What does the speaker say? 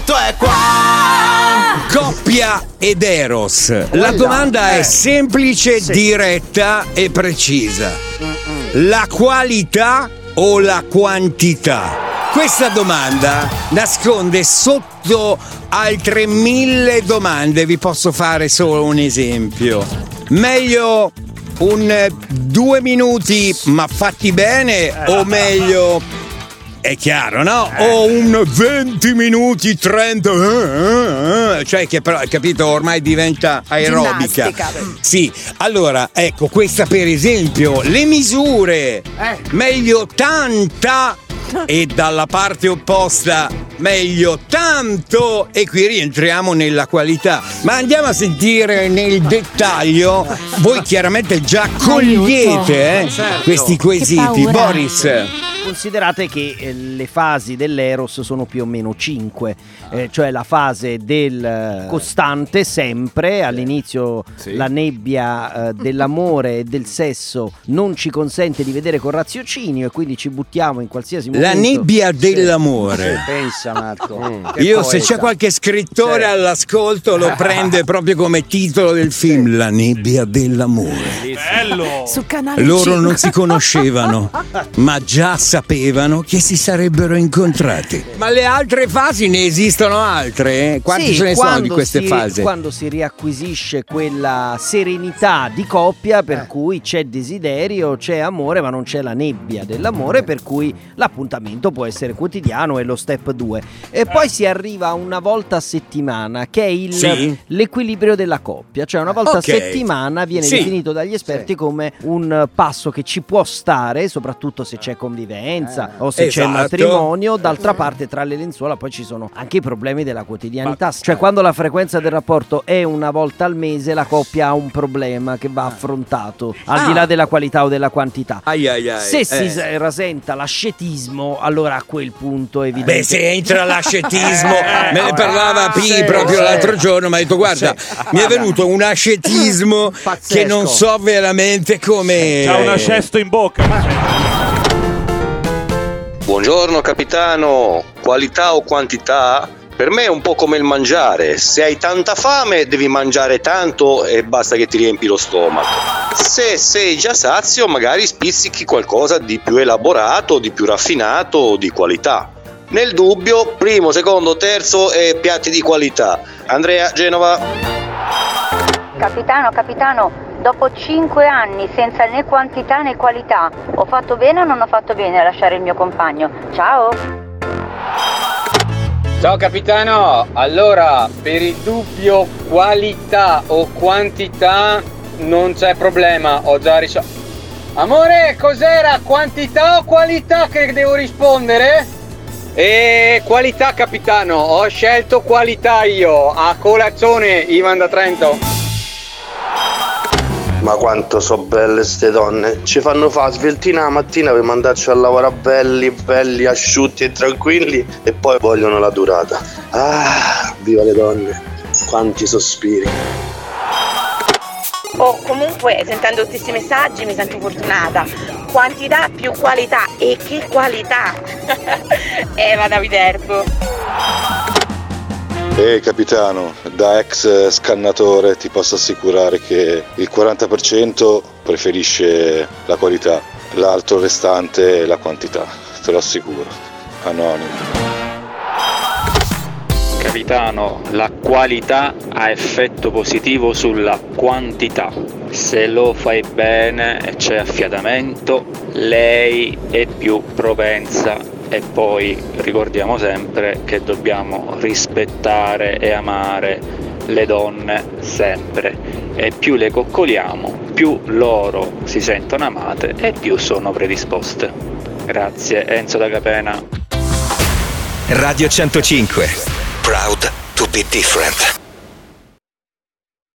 scritto è qua. Coppia ed Eros. La domanda è semplice, diretta e precisa. La qualità o la quantità? Questa domanda nasconde sotto altre mille domande. Vi posso fare solo un esempio. Meglio un eh, due minuti ma fatti bene o meglio è chiaro, no? O un 20 minuti 30, eh, eh, cioè che però, capito, ormai diventa aerobica. Ginnastica. Sì, allora, ecco, questa per esempio, le misure. Meglio tanta e dalla parte opposta meglio tanto e qui rientriamo nella qualità. Ma andiamo a sentire nel dettaglio. Voi chiaramente già cogliete eh, Certo. questi quesiti. Boris. Considerate che eh, le fasi dell'Eros sono più o meno 5, cioè la fase del eh, costante sempre, all'inizio Sì. la nebbia eh, dell'amore e del sesso non ci consente di vedere con raziocinio e quindi ci buttiamo in qualsiasi momento. La nebbia dell'amore. Pensa Marco. Che Io se poeta. c'è qualche scrittore all'ascolto lo prende proprio come titolo del film La nebbia dell'amore. Bello! Su canale Loro 5. non si conoscevano, ma già sapevano che si sarebbero incontrati. Ma le altre fasi ne esistono altre? eh? Quante Sì, ce ne sono di queste si- fasi? Quando si riacquisisce quella serenità di coppia per cui c'è desiderio, c'è amore, ma non c'è la nebbia dell'amore, per cui l'appuntamento può essere quotidiano, è lo step 2. E poi si arriva una volta a settimana, che è il- Sì. l'equilibrio della coppia, cioè una volta Ok. a settimana viene Sì. definito dagli esperti come un passo che ci può stare, soprattutto se c'è convivenza o se c'è Esatto. matrimonio, d'altra parte tra le lenzuola poi ci sono anche i problemi della quotidianità, cioè quando la frequenza del rapporto è una volta al mese la coppia ha un problema che va affrontato, al di Ah. là della qualità o della quantità. Ai ai ai, Se si eh. s- rasenta l'ascetismo, allora a quel punto è evidente. Beh, se entra l'ascetismo, Eh, me ne parlava P sì, proprio sì. l'altro giorno, mi ha detto guarda, mi è venuto un ascetismo Pazzesco. che non so veramente come... C'ha un ascesto in bocca. Buongiorno capitano, qualità o quantità? Per me è un po' come il mangiare, se hai tanta fame devi mangiare tanto e basta che ti riempi lo stomaco. Se sei già sazio magari spizzichi qualcosa di più elaborato, di più raffinato o di qualità. Nel dubbio, primo, secondo, terzo e piatti di qualità. Andrea, Genova. Capitano, capitano, dopo 5 anni senza né quantità né qualità, ho fatto bene o non ho fatto bene a lasciare il mio compagno? Ciao! Ciao capitano, allora per il dubbio qualità o quantità non c'è problema, ho già risolto. Amore, cos'era? Quantità o qualità che devo rispondere? E qualità capitano, ho scelto qualità io, a colazione Ivan da Trento. Ma quanto so belle ste donne. Ci fanno fa sveltina la mattina per mandarci a lavorare belli, belli, asciutti e tranquilli e poi vogliono la durata. Ah, viva le donne. Quanti sospiri. Oh, comunque, sentendo tutti questi messaggi mi sento fortunata. Quantità più qualità. E che qualità! Eva da Viterbo. Ehi capitano, da ex scannatore ti posso assicurare che il 40% preferisce la qualità, l'altro restante la quantità, te lo assicuro. Anonimo. Capitano, la qualità ha effetto positivo sulla quantità. Se lo fai bene e c'è affiatamento, lei è più propensa e poi ricordiamo sempre che dobbiamo rispettare e amare le donne sempre e più le coccoliamo, più loro si sentono amate e più sono predisposte. Grazie Enzo da Capena. Radio 105. Proud to be different.